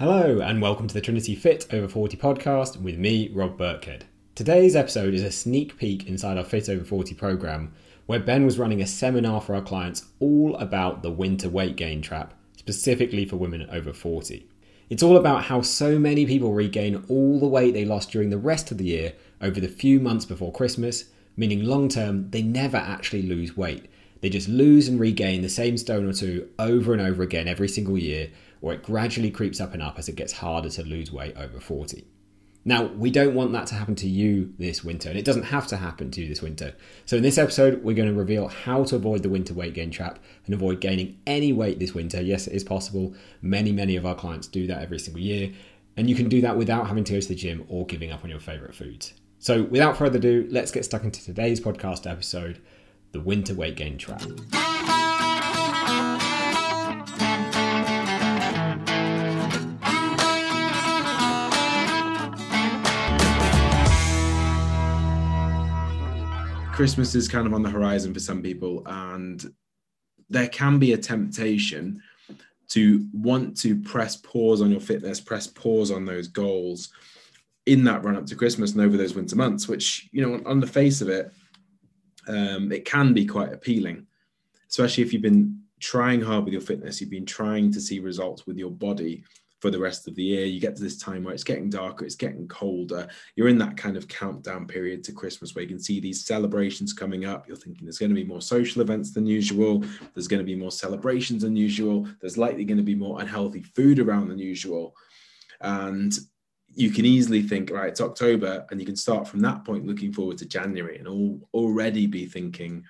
Hello, and welcome to the Trinity Fit Over 40 podcast with me, Rob Burkhead. Today's episode is a sneak peek inside our Fit Over 40 program, where Ben was running a seminar for our clients all about the winter weight gain trap, specifically for women over 40. It's all about how so many people regain all the weight they lost during the rest of the year over the few months before Christmas, meaning long term, they never actually lose weight. They just lose and regain the same stone or two over and over again every single year or it gradually creeps up and up as it gets harder to lose weight over 40. Now, we don't want that to happen to you this winter, and it doesn't have to happen to you this winter. So, in this episode, we're going to reveal how to avoid the winter weight gain trap and avoid gaining any weight this winter. Yes, it is possible. Many, many of our clients do that every single year, and you can do that without having to go to the gym or giving up on your favorite foods. So, without further ado, let's get stuck into today's podcast episode The Winter Weight Gain Trap. Christmas is kind of on the horizon for some people, and there can be a temptation to want to press pause on your fitness, press pause on those goals in that run up to Christmas and over those winter months, which, you know, on the face of it, um, it can be quite appealing, especially if you've been trying hard with your fitness, you've been trying to see results with your body for the rest of the year. You get to this time where it's getting darker, it's getting colder. You're in that kind of countdown period to Christmas where you can see these celebrations coming up. You're thinking there's going to be more social events than usual. There's going to be more celebrations than usual. There's likely going to be more unhealthy food around than usual. And you can easily think, right, it's October, and you can start from that point looking forward to January and all, already be thinking,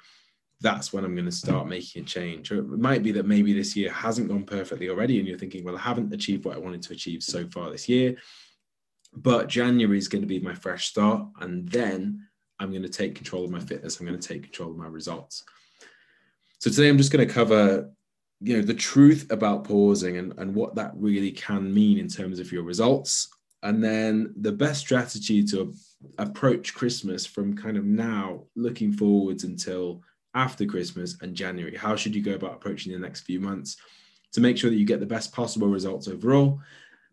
that's when I'm going to start making a change. Or it might be that maybe this year hasn't gone perfectly already, and you're thinking, well, I haven't achieved what I wanted to achieve so far this year, but January is going to be my fresh start, and then I'm going to take control of my fitness. I'm going to take control of my results. So today I'm just going to cover, you know, the truth about pausing and, and what that really can mean in terms of your results, and then the best strategy to approach Christmas from kind of now looking forwards until after Christmas and January? How should you go about approaching the next few months to make sure that you get the best possible results overall,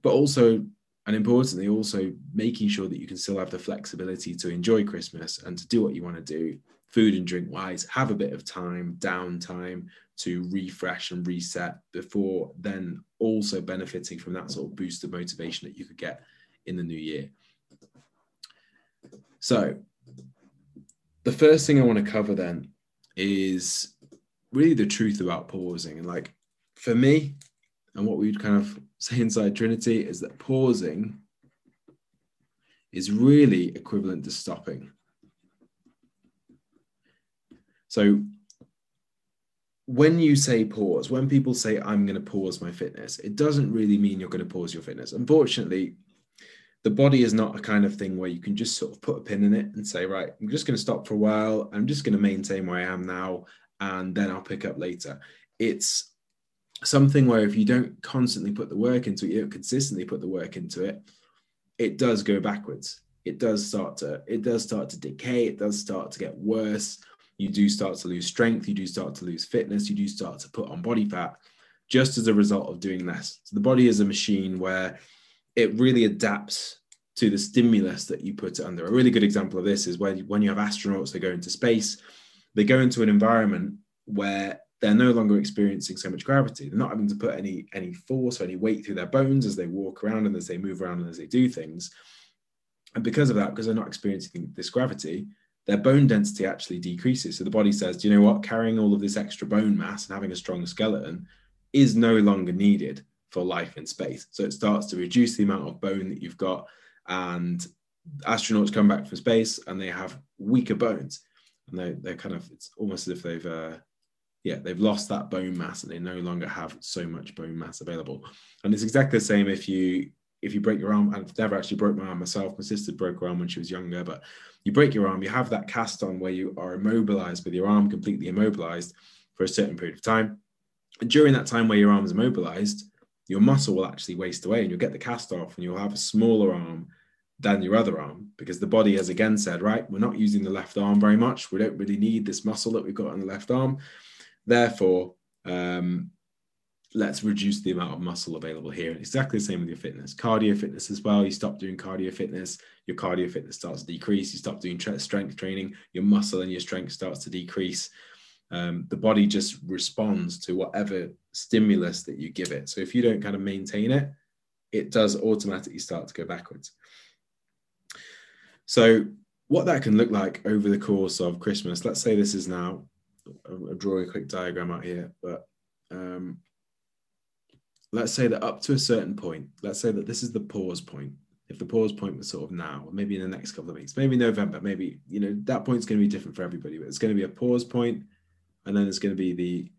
but also, and importantly, also making sure that you can still have the flexibility to enjoy Christmas and to do what you want to do, food and drink wise, have a bit of time, downtime to refresh and reset before then also benefiting from that sort of boost of motivation that you could get in the new year. So, the first thing I want to cover then is really the truth about pausing. And like for me, and what we'd kind of say inside Trinity is that pausing is really equivalent to stopping. So when you say pause, when people say, I'm going to pause my fitness, it doesn't really mean you're going to pause your fitness. Unfortunately, the body is not a kind of thing where you can just sort of put a pin in it and say, right, I'm just going to stop for a while. I'm just going to maintain where I am now, and then I'll pick up later. It's something where if you don't constantly put the work into it, you don't consistently put the work into it, it does go backwards. It does start to, it does start to decay. It does start to get worse. You do start to lose strength. You do start to lose fitness. You do start to put on body fat just as a result of doing less. So the body is a machine where it really adapts to the stimulus that you put it under. A really good example of this is when, when you have astronauts, they go into space, they go into an environment where they're no longer experiencing so much gravity. They're not having to put any any force or any weight through their bones as they walk around and as they move around and as they do things. And because of that, because they're not experiencing this gravity, their bone density actually decreases. So the body says, do you know what? Carrying all of this extra bone mass and having a strong skeleton is no longer needed for life in space. So it starts to reduce the amount of bone that you've got, and astronauts come back from space and they have weaker bones, and they they're kind of it's almost as if they've uh, yeah they've lost that bone mass and they no longer have so much bone mass available. And it's exactly the same if you if you break your arm. I've never actually broke my arm myself. My sister broke her arm when she was younger, but you break your arm, you have that cast on where you are immobilized with your arm completely immobilized for a certain period of time. And during that time where your arm is immobilized, your muscle will actually waste away and you'll get the cast off and you'll have a smaller arm than your other arm because the body has again said, right, we're not using the left arm very much. We don't really need this muscle that we've got on the left arm. Therefore, um, let's reduce the amount of muscle available here. And exactly the same with your fitness, cardio fitness as well. You stop doing cardio fitness, your cardio fitness starts to decrease. You stop doing strength training, your muscle and your strength starts to decrease. Um, the body just responds to whatever stimulus that you give it. So if you don't kind of maintain it, it does automatically start to go backwards. So what that can look like over the course of Christmas, let's say this is now, I'm drawing a quick diagram out here, but um, let's say that up to a certain point, let's say that this is the pause point. If the pause point was sort of now, maybe in the next couple of weeks, maybe November, maybe, you know, that point's going to be different for everybody, but it's going to be a pause point, and then it's going to be the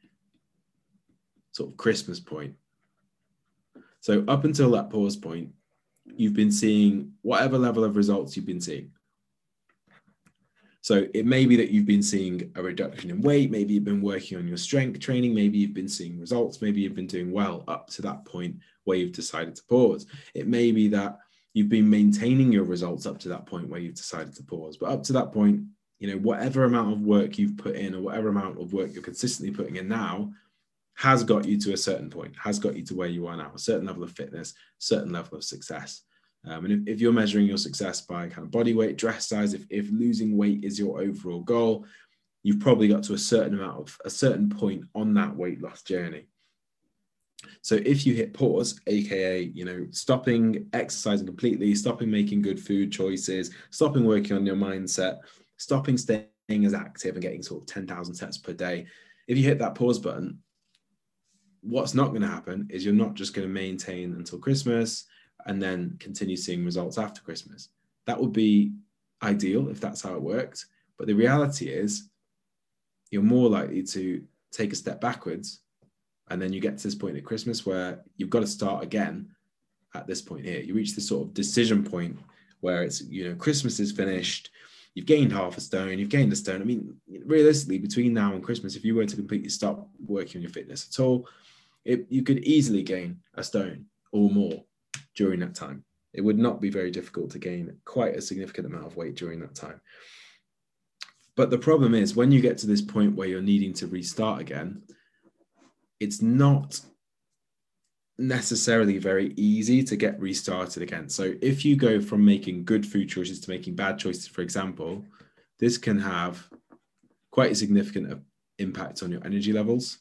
sort of Christmas point. So up until that pause point, you've been seeing whatever level of results you've been seeing. So it may be that you've been seeing a reduction in weight, maybe you've been working on your strength training, maybe you've been seeing results, maybe you've been doing well up to that point where you've decided to pause. It may be that you've been maintaining your results up to that point where you've decided to pause. But up to that point, you know, whatever amount of work you've put in or whatever amount of work you're consistently putting in now has got you to a certain point, has got you to where you are now, a certain level of fitness, certain level of success. Um, and if, if, you're measuring your success by kind of body weight, dress size, if, if losing weight is your overall goal, you've probably got to a certain amount of a certain point on that weight loss journey. So if you hit pause, aka you know stopping exercising completely, stopping making good food choices, stopping working on your mindset, stopping staying as active and getting sort of 10,000 steps per day, if you hit that pause button, what's not going to happen is you're not just going to maintain until Christmas and then continue seeing results after Christmas. That would be ideal if that's how it worked. But the reality is, you're more likely to take a step backwards. And then you get to this point at Christmas where you've got to start again at this point here. You reach this sort of decision point where it's, you know, Christmas is finished. You've gained half a stone, you've gained a stone. I mean, realistically, between now and Christmas, if you were to completely stop working on your fitness at all, it, you could easily gain a stone or more during that time. It would not be very difficult to gain quite a significant amount of weight during that time. But the problem is when you get to this point where you're needing to restart again, it's not necessarily very easy to get restarted again. So if you go from making good food choices to making bad choices, for example, this can have quite a significant impact on your energy levels.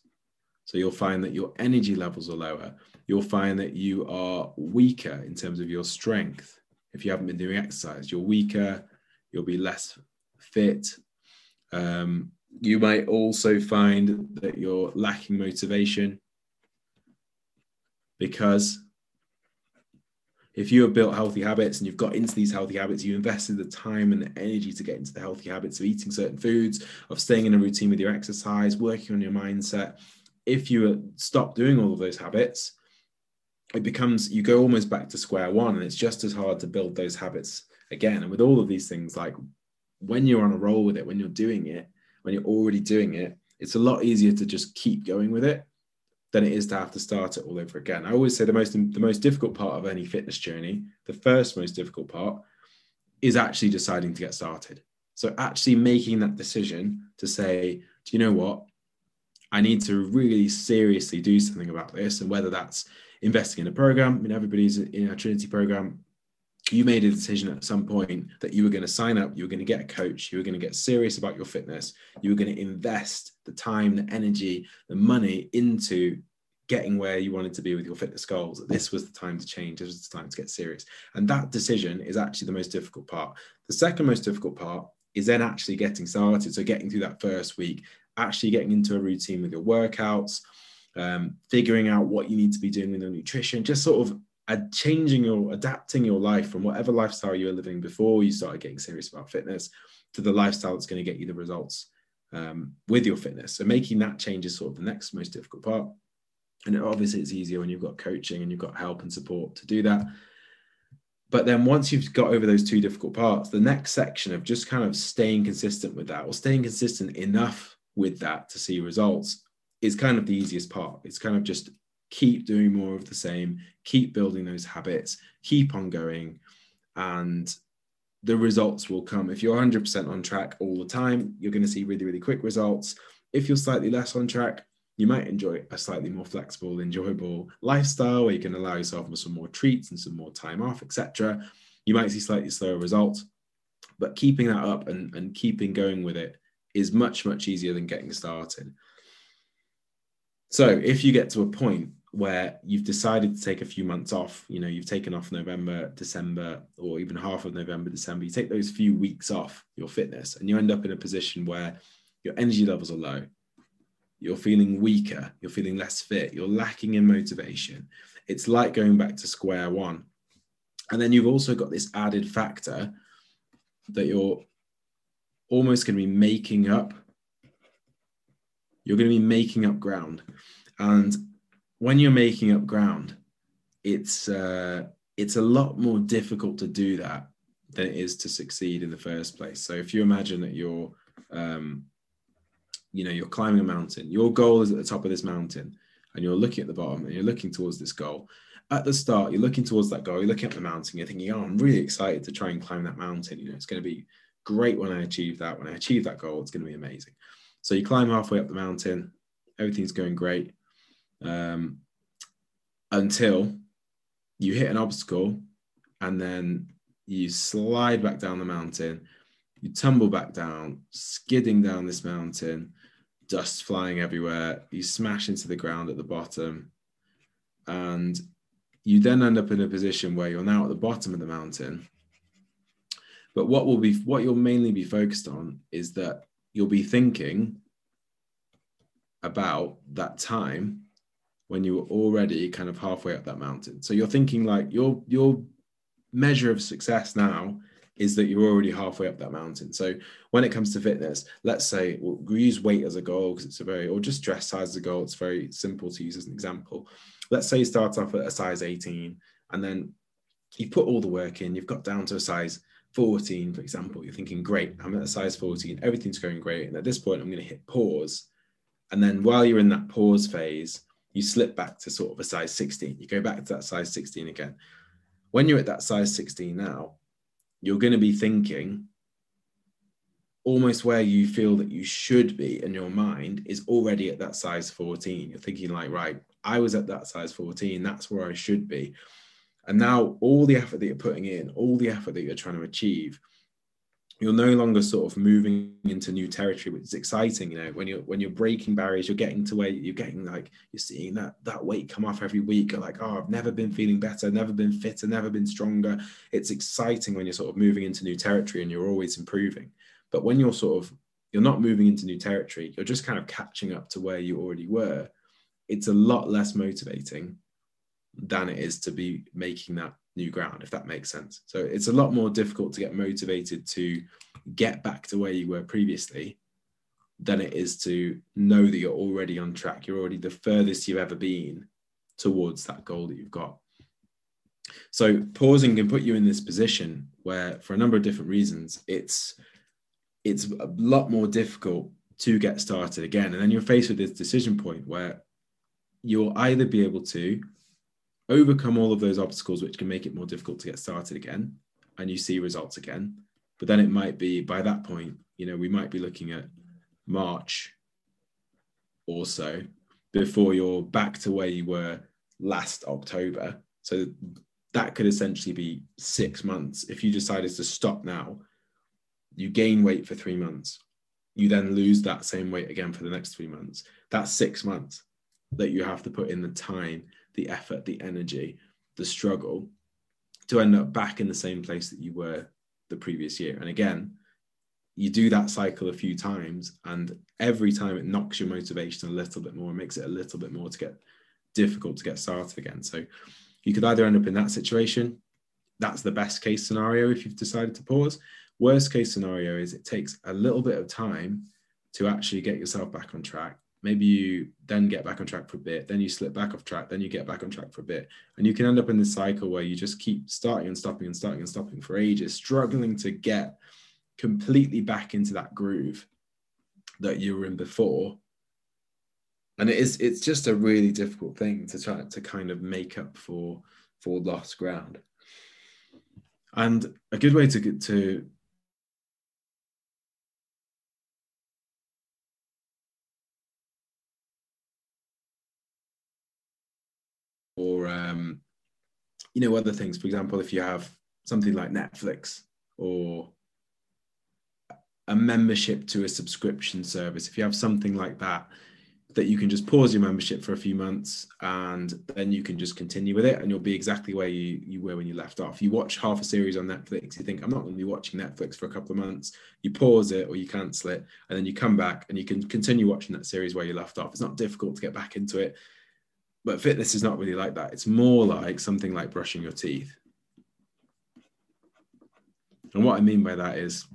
So you'll find that your energy levels are lower. You'll find that you are weaker in terms of your strength. If you haven't been doing exercise, you're weaker, you'll be less fit. Um, you might also find that you're lacking motivation because if you have built healthy habits and you've got into these healthy habits, you invested the time and the energy to get into the healthy habits of eating certain foods, of staying in a routine with your exercise, working on your mindset, if you stop doing all of those habits, it becomes you go almost back to square one, and it's just as hard to build those habits again. And with all of these things, like when you're on a roll with it, when you're doing it, when you're already doing it, it's a lot easier to just keep going with it than it is to have to start it all over again. I always say the most the most difficult part of any fitness journey, the first most difficult part, is actually deciding to get started. So actually making that decision to say, do you know what? I need to really seriously do something about this. And whether that's investing in a program, I mean, everybody's in a Trinity program. You made a decision at some point that you were going to sign up, you were going to get a coach, you were going to get serious about your fitness, you were going to invest the time, the energy, the money into getting where you wanted to be with your fitness goals. This was the time to change, this was the time to get serious. And that decision is actually the most difficult part. The second most difficult part is then actually getting started. So getting through that first week, actually getting into a routine with your workouts, um, figuring out what you need to be doing with your nutrition, just sort of changing your, adapting your life from whatever lifestyle you were living before you started getting serious about fitness to the lifestyle that's going to get you the results um, with your fitness. So making that change is sort of the next most difficult part. And obviously, it's easier when you've got coaching and you've got help and support to do that. But then once you've got over those two difficult parts, the next section of just kind of staying consistent with that or staying consistent enough with that to see results is kind of the easiest part. It's kind of just keep doing more of the same, keep building those habits, keep on going, and the results will come. If you're 100% on track all the time, you're going to see really, really quick results. If you're slightly less on track, You might enjoy a slightly more flexible, enjoyable lifestyle where you can allow yourself some more treats and some more time off, etc. You might see slightly slower results, but keeping that up and, and keeping going with it is much, much easier than getting started. So if you get to a point where you've decided to take a few months off, you know, you've taken off November, December, or even half of November, December, you take those few weeks off your fitness and you end up in a position where your energy levels are low, you're feeling weaker, you're feeling less fit, you're lacking in motivation. It's like going back to square one. And then you've also got this added factor that you're almost going to be making up. You're going to be making up ground. And when you're making up ground, it's uh, it's a lot more difficult to do that than it is to succeed in the first place. So if you imagine that you're um, you know you're climbing a mountain, your goal is at the top of this mountain, and you're looking at the bottom and you're looking towards this goal. At the start, you're looking towards that goal, you're looking at the mountain, you're thinking, oh, I'm really excited to try and climb that mountain. You know, it's going to be great when I achieve that. When I achieve that goal, it's going to be amazing. So you climb halfway up the mountain, everything's going great um, until you hit an obstacle and then you slide back down the mountain, you tumble back down, skidding down this mountain, dust flying everywhere, you smash into the ground at the bottom, and you then end up in a position where you're now at the bottom of the mountain. But what will be what you'll mainly be focused on is that you'll be thinking about that time when you were already kind of halfway up that mountain. So you're thinking like your your measure of success now is that you're already halfway up that mountain. So when it comes to fitness, let's say we use weight as a goal because it's a very, or just dress size as a goal. It's very simple to use as an example. Let's say you start off at a size 18 and then you put all the work in, you've got down to a size 14, for example. You're thinking, great, I'm at a size 14, everything's going great. And at this point, I'm going to hit pause. And then while you're in that pause phase, you slip back to sort of a size 16. You go back to that size 16 again. When you're at that size 16 now, you're going to be thinking almost where you feel that you should be in your mind is already at that size 14. You're thinking, like, right, I was at that size 14, that's where I should be. And now all the effort that you're putting in, all the effort that you're trying to achieve, you're no longer sort of moving into new territory which is exciting you know when you're when you're breaking barriers you're getting to where you're getting like you're seeing that that weight come off every week. You're like oh i've never been feeling better never been fitter never been stronger. It's exciting when you're sort of moving into new territory and you're always improving. But when you're sort of you're not moving into new territory you're just kind of catching up to where you already were it's a lot less motivating than it is to be making that new ground, if that makes sense. So it's a lot more difficult to get motivated to get back to where you were previously than it is to know that you're already on track. You're already the furthest you've ever been towards that goal that you've got. So pausing can put you in this position where, for a number of different reasons, it's it's a lot more difficult to get started again. And then you're faced with this decision point where you'll either be able to overcome all of those obstacles which can make it more difficult to get started again and you see results again. But then it might be by that point you know we might be looking at march or so before you're back to where you were last october. So that could essentially be six months. If you decided to stop now you gain weight for three months. You then lose that same weight again for the next three months. That's six months that you have to put in the time the effort, the energy, the struggle to end up back in the same place that you were the previous year. And again, you do that cycle a few times, and every time it knocks your motivation a little bit more, makes it a little bit more to get difficult to get started again. So you could either end up in that situation. That's the best case scenario if you've decided to pause. Worst case scenario is it takes a little bit of time to actually get yourself back on track maybe you then get back on track for a bit then you slip back off track then you get back on track for a bit. And you can end up in this cycle where you just keep starting and stopping and starting and stopping for ages struggling to get completely back into that groove that you were in before. And it is it's just a really difficult thing to try to kind of make up for for lost ground. And a good way to get to or um, you know other things. For example, if you have something like Netflix or a membership to a subscription service, if you have something like that, that you can just pause your membership for a few months and then you can just continue with it and you'll be exactly where you, you were when you left off. You watch half a series on Netflix, you think, I'm not going to be watching Netflix for a couple of months. You pause it or you cancel it, and then you come back and you can continue watching that series where you left off. It's not difficult to get back into it. But fitness is not really like that. It's more like something like brushing your teeth. And what I mean by that is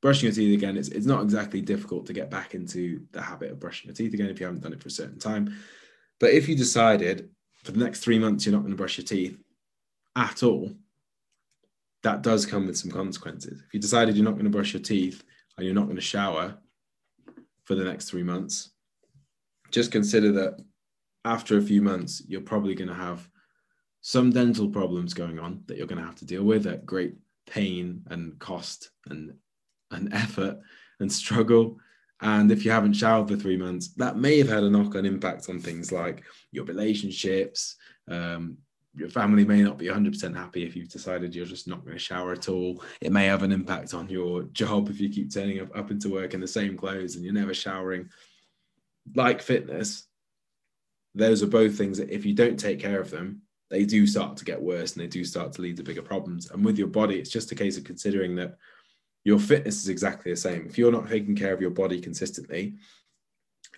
brushing your teeth again, it's, it's not exactly difficult to get back into the habit of brushing your teeth again if you haven't done it for a certain time. But if you decided for the next three months you're not going to brush your teeth at all, that does come with some consequences. If you decided you're not going to brush your teeth and you're not going to shower for the next three months, just consider that after a few months, you're probably going to have some dental problems going on that you're going to have to deal with at great pain and cost and and effort and struggle. And if you haven't showered for three months, that may have had a knock on impact on things like your relationships. Um, your family may not be 100% happy if you've decided you're just not going to shower at all. It may have an impact on your job if you keep turning up, up into work in the same clothes and you're never showering. Like fitness, those are both things that if you don't take care of them, they do start to get worse and they do start to lead to bigger problems. And with your body, it's just a case of considering that your fitness is exactly the same. If you're not taking care of your body consistently,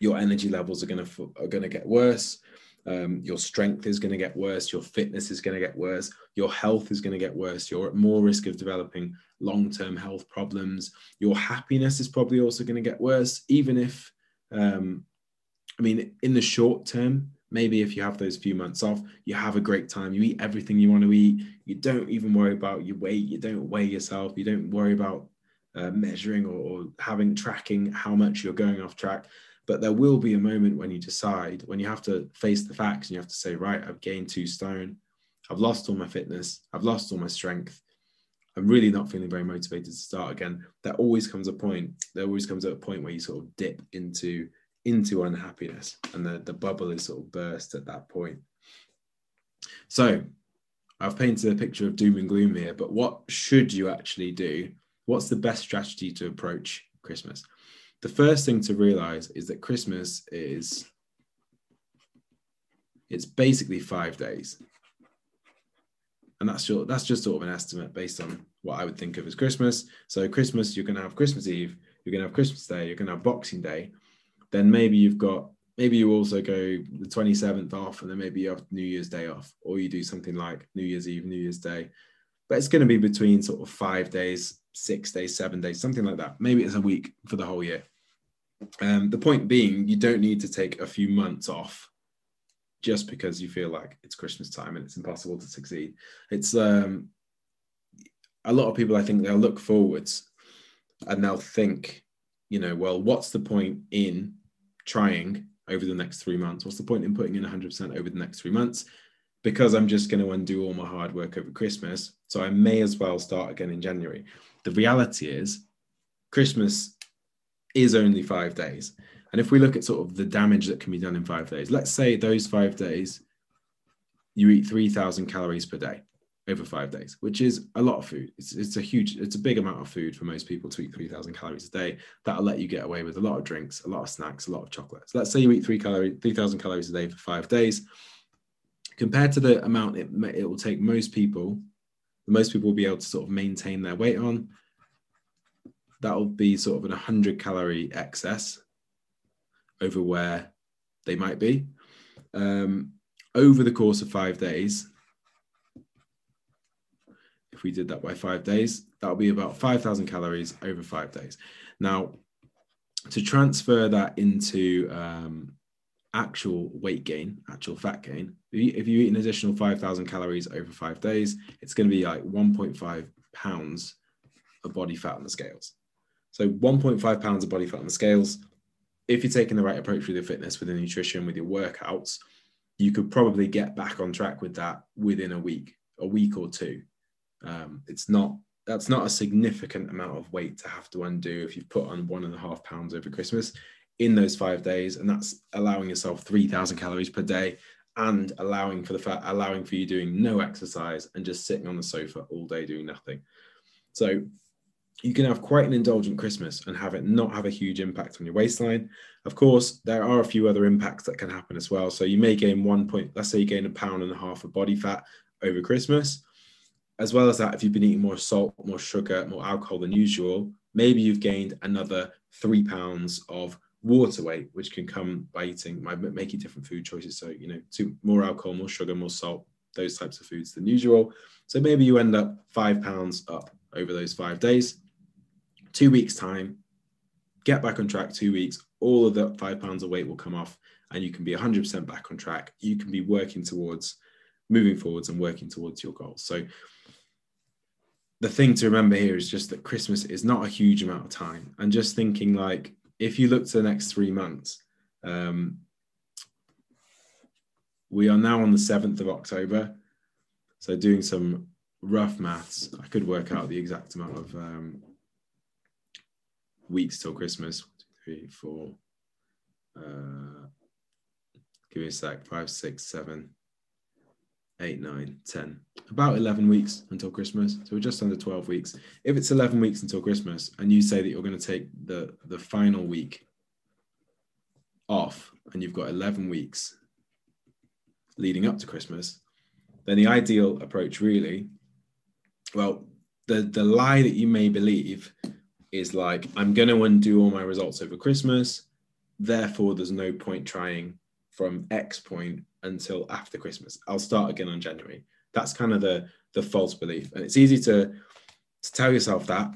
your energy levels are going to are going to get worse. Um, your strength is going to get worse. Your fitness is going to get worse. Your health is going to get worse. You're at more risk of developing long term health problems. Your happiness is probably also going to get worse, even if, um, I mean, in the short term, maybe if you have those few months off, you have a great time. You eat everything you want to eat. You don't even worry about your weight. You don't weigh yourself. You don't worry about uh, measuring or, or having tracking how much you're going off track. But there will be a moment when you decide, when you have to face the facts and you have to say, right, I've gained two stone, I've lost all my fitness, I've lost all my strength. I'm really not feeling very motivated to start again. There always comes a point, there always comes a point where you sort of dip into into unhappiness and the, the bubble is sort of burst at that point. So I've painted a picture of doom and gloom here, but what should you actually do what's the best strategy to approach Christmas? The first thing to realize is that Christmas is it's basically five days. And that's your, that's just sort of an estimate based on what I would think of as Christmas. So Christmas, you're going to have Christmas Eve, you're going to have Christmas Day, you're going to have Boxing Day. Then maybe you've got maybe you also go the 27th off and then maybe you have New Year's Day off, or you do something like New Year's Eve, New Year's Day. But it's going to be between sort of five days six days, seven days, something like that. Maybe it's a week for the whole year. Um, the point being, you don't need to take a few months off just because you feel like it's Christmas time and it's impossible to succeed. It's um, a lot of people, I think, they'll look forwards and they'll think, you know, well, what's the point in trying over the next three months? What's the point in putting in 100% over the next three months? Because I'm just going to undo all my hard work over Christmas. So I may as well start again in January the reality is Christmas is only five days. And if we look at sort of the damage that can be done in five days, let's say those five days, you eat 3,000 calories per day over five days, which is a lot of food. It's, it's a huge, it's a big amount of food for most people to eat 3,000 calories a day. That'll let you get away with a lot of drinks, a lot of snacks, a lot of chocolates. So let's say you eat three calorie, 3,000 calories a day for five days. Compared to the amount it, it will take most people most people will be able to sort of maintain their weight on. That'll be sort of an 100 calorie excess over where they might be. Um, over the course of five days, if we did that by five days, that'll be about 5,000 calories over five days. Now, to transfer that into um, actual weight gain, actual fat gain, if you eat an additional 5,000 calories over five days, it's going to be like 1.5 pounds of body fat on the scales. So 1.5 pounds of body fat on the scales. If you're taking the right approach with your fitness, with your nutrition, with your workouts, you could probably get back on track with that within a week, a week or two. Um, it's not that's not a significant amount of weight to have to undo if you've put on one and a half pounds over Christmas in those five days, and that's allowing yourself 3,000 calories per day and allowing for the fact allowing for you doing no exercise and just sitting on the sofa all day doing nothing. So you can have quite an indulgent Christmas and have it not have a huge impact on your waistline. Of course, there are a few other impacts that can happen as well. So you may gain one point, let's say you gain a pound and a half of body fat over Christmas. As well as that, if you've been eating more salt, more sugar, more alcohol than usual, maybe you've gained another three pounds of water weight, which can come by eating, by making different food choices. So, you know, to more alcohol, more sugar, more salt, those types of foods than usual. So maybe you end up five pounds up over those five days. Two weeks' time, get back on track, two weeks, all of the five pounds of weight will come off and you can be 100% back on track. You can be working towards moving forwards and working towards your goals. So, the thing to remember here is just that Christmas is not a huge amount of time. And just thinking like, if you look to the next three months, um, we are now on the 7th of October. So, doing some rough maths, I could work out the exact amount of um, weeks till Christmas. One, two, three, four. Uh, give me a sec. Five, six, seven, eight, nine, ten. About 11 weeks until Christmas. So we're just under 12 weeks. If it's 11 weeks until Christmas and you say that you're going to take the, the final week off and you've got 11 weeks leading up to Christmas, then the ideal approach really, well, the, the lie that you may believe is like, I'm going to undo all my results over Christmas. Therefore, there's no point trying from X point until after Christmas. I'll start again on January. That's kind of the the false belief, and it's easy to to tell yourself that.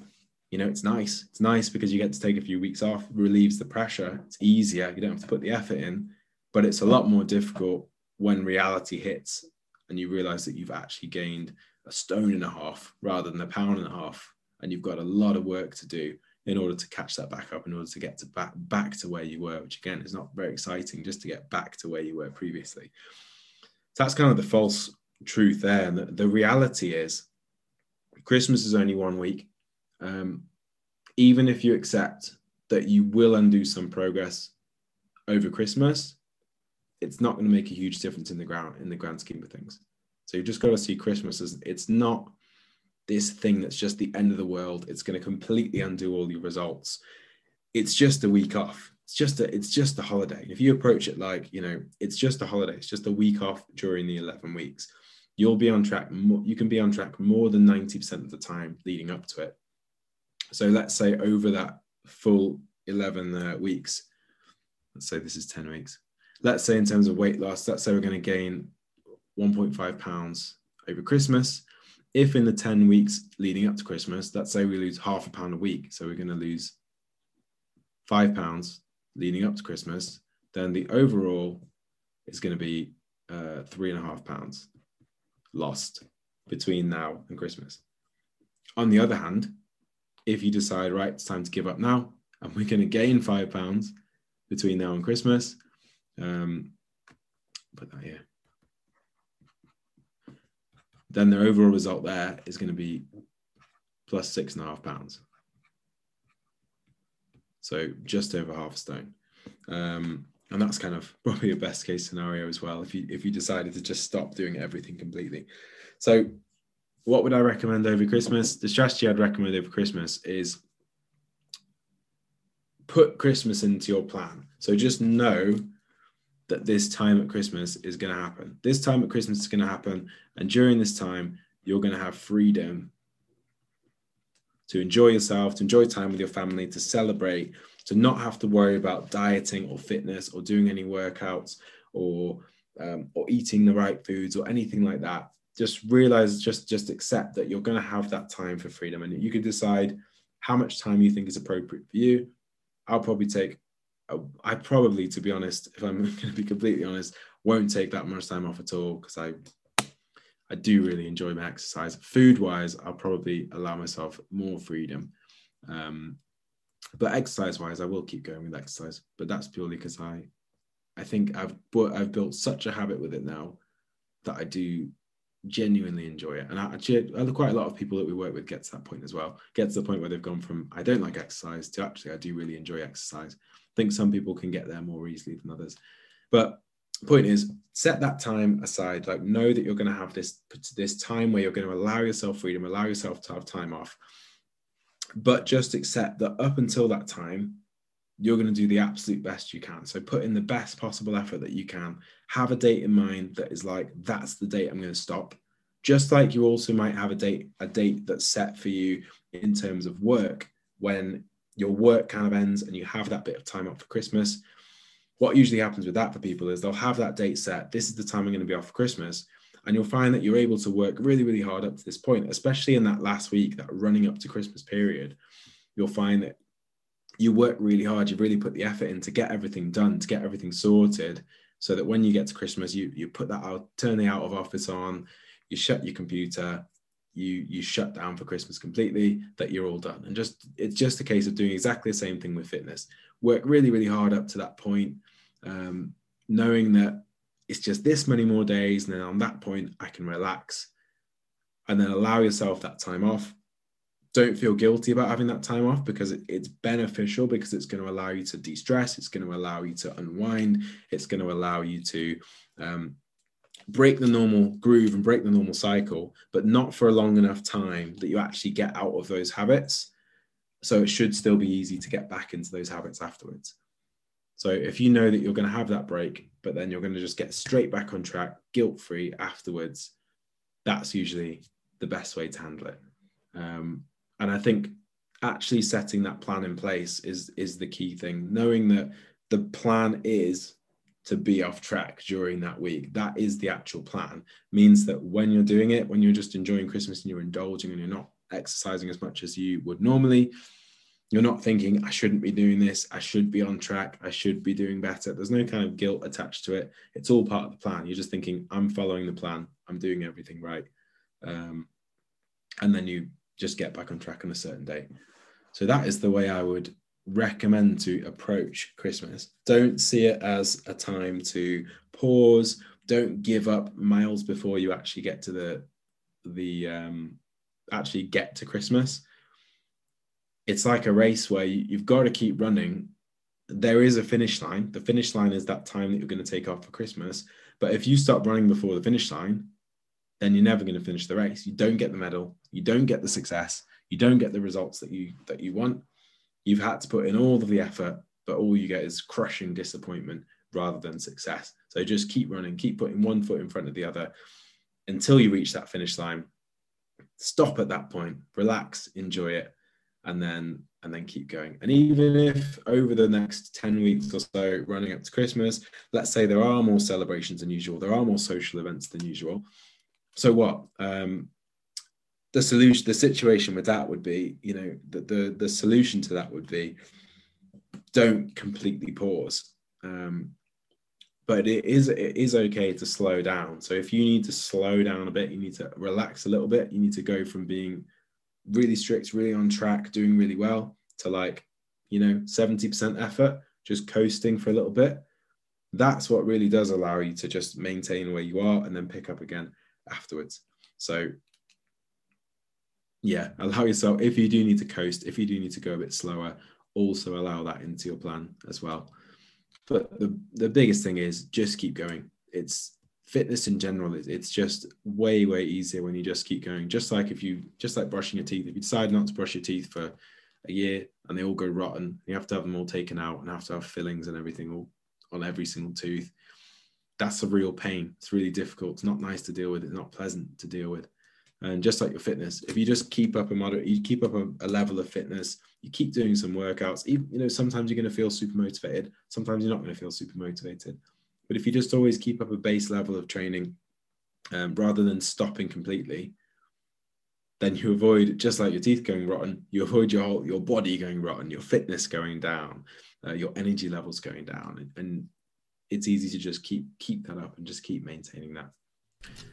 You know, it's nice. It's nice because you get to take a few weeks off, relieves the pressure. It's easier. You don't have to put the effort in, but it's a lot more difficult when reality hits and you realize that you've actually gained a stone and a half rather than a pound and a half, and you've got a lot of work to do in order to catch that back up in order to get to back back to where you were which again is not very exciting just to get back to where you were previously. So that's kind of the false truth there. And the, the reality is christmas is only one week. Um, even if you accept that you will undo some progress over christmas it's not going to make a huge difference in the ground in the grand scheme of things. So you've just got to see christmas as it's not this thing that's just the end of the world. It's going to completely undo all your results. It's just a week off. It's just a it's just a holiday. If you approach it like you know, it's just a holiday. It's just a week off during the eleven weeks. You'll be on track. More, You can be on track more than ninety percent of the time leading up to it. So let's say over that full eleven uh, weeks, let's say this is ten weeks. Let's say in terms of weight loss, let's say we're going to gain 1.5 pounds over Christmas if in the 10 weeks leading up to Christmas, let's say we lose half a pound a week, so we're going to lose five pounds leading up to Christmas, then the overall is going to be uh, three and a half pounds lost between now and Christmas. On the other hand, if you decide, right, it's time to give up now, and we're going to gain five pounds between now and Christmas, um, put that here then their overall result there is going to be plus six and a half pounds. So just over half a stone. Um, and that's kind of probably a best case scenario as well if you if you decided to just stop doing everything completely. So what would I recommend over Christmas? The strategy I'd recommend over Christmas is put Christmas into your plan. So just know that this time at Christmas is going to happen. This time at Christmas is going to happen. And during this time, you're going to have freedom to enjoy yourself, to enjoy time with your family, to celebrate, to not have to worry about dieting or fitness or doing any workouts or um, or eating the right foods or anything like that. Just realize, just just accept that you're going to have that time for freedom, and you can decide how much time you think is appropriate for you. I'll probably take I probably, to be honest, if I'm going to be completely honest, won't take that much time off at all because I I do really enjoy my exercise. Food wise, I'll probably allow myself more freedom. Um, but exercise wise, I will keep going with exercise. But that's purely because I I think I've I've built such a habit with it now that I do genuinely enjoy it. And I, actually, quite a lot of people that we work with get to that point as well. Get to the point where they've gone from I don't like exercise to actually I do really enjoy exercise think some people can get there more easily than others. But point is set that time aside like know that you're going to have this this time where you're going to allow yourself freedom allow yourself to have time off. But just accept that up until that time you're going to do the absolute best you can. So put in the best possible effort that you can. Have a date in mind that is like that's the date i'm going to stop. Just like you also might have a date a date that's set for you in terms of work when your work kind of ends and you have that bit of time off for christmas what usually happens with that for people is they'll have that date set. This is the time I'm going to be off for Christmas. And you'll find that you're able to work really, really hard up to this point, especially in that last week, that running up to Christmas period. You'll find that you work really hard, you really put the effort in to get everything done, to get everything sorted, so that when you get to Christmas, you you put that out, turn the out of office on, you shut your computer, you you shut down for Christmas completely, that you're all done. And just it's just a case of doing exactly the same thing with fitness. Work really, really hard up to that point um, knowing that it's just this many more days, and then on that point, I can relax and then allow yourself that time off. Don't feel guilty about having that time off because it, it's beneficial because it's going to allow you to de stress, it's going to allow you to unwind, it's going to allow you to um, break the normal groove and break the normal cycle, but not for a long enough time that you actually get out of those habits. So it should still be easy to get back into those habits afterwards. So if you know that you're going to have that break, but then you're going to just get straight back on track, guilt free afterwards, that's usually the best way to handle it. Um, and I think actually setting that plan in place is is the key thing. Knowing that the plan is to be off track during that week. That is the actual plan. Means that when you're doing it, when you're just enjoying Christmas and you're indulging and you're not exercising as much as you would normally, you're not thinking i shouldn't be doing this. I should be on track. I should be doing better. There's no kind of guilt attached to it. It's all part of the plan. You're just thinking i'm following the plan. I'm doing everything right. Um, and then you just get back on track on a certain day so that is the way i would recommend to approach christmas don't see it as a time to pause don't give up miles before you actually get to the the um, actually get to christmas it's like a race where you, have got to keep running. There is a finish line. The finish line is that time that you're going to take off for Christmas. But if you stop running before the finish line, then you're never going to finish the race. You don't get the medal. You don't get the success. You don't get the results that you that you want. You've had to put in all of the effort, but all you get is crushing disappointment rather than success. So just keep running, keep putting one foot in front of the other until you reach that finish line. Stop at that point, relax, enjoy it, and then and then keep going. And even if over the next 10 weeks or so, running up to Christmas, let's say there are more celebrations than usual, there are more social events than usual. So what? Um, the solution, the situation with that would be, you know, the, the, the solution to that would be don't completely pause. Um, but it is it is okay to slow down. So if you need to slow down a bit, you need to relax a little bit. You need to go from being really strict, really on track, doing really well, to like, you know, 70% effort, just coasting for a little bit. That's what really does allow you to just maintain where you are and then pick up again afterwards. So, yeah, allow yourself, if you do need to coast, if you do need to go a bit slower, also allow that into your plan as well. But the, the biggest thing is just keep going. It's fitness in general it's just way way easier when you just keep going. Just like if you just like brushing your teeth if you decide not to brush your teeth for a year and they all go rotten you have to have them all taken out and have to have fillings and everything all on every single tooth. That's a real pain. It's really difficult. It's not nice to deal with. It's not pleasant to deal with and just like your fitness if you just keep up a moderate you keep up a, a level of fitness you keep doing some workouts even, you know sometimes you're going to feel super motivated sometimes you're not going to feel super motivated but if you just always keep up a base level of training um, rather than stopping completely, then you avoid just like your teeth going rotten. You avoid your whole, your body going rotten, your fitness going down, uh, your energy levels going down, and, and it's easy to just keep keep that up and just keep maintaining that.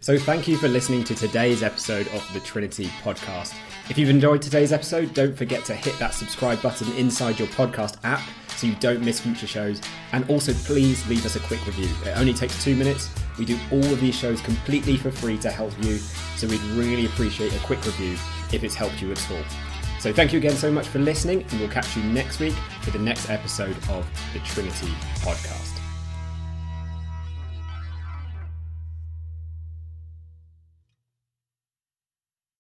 So, thank you for listening to today's episode of the Trinity podcast. If you've enjoyed today's episode, don't forget to hit that subscribe button inside your podcast app so you don't miss future shows. And also, please leave us a quick review. It only takes two minutes. We do all of these shows completely for free to help you, so we'd really appreciate a quick review if it's helped you at all. So, thank you again so much for listening, and we'll catch you next week for the next episode of the Trinity podcast.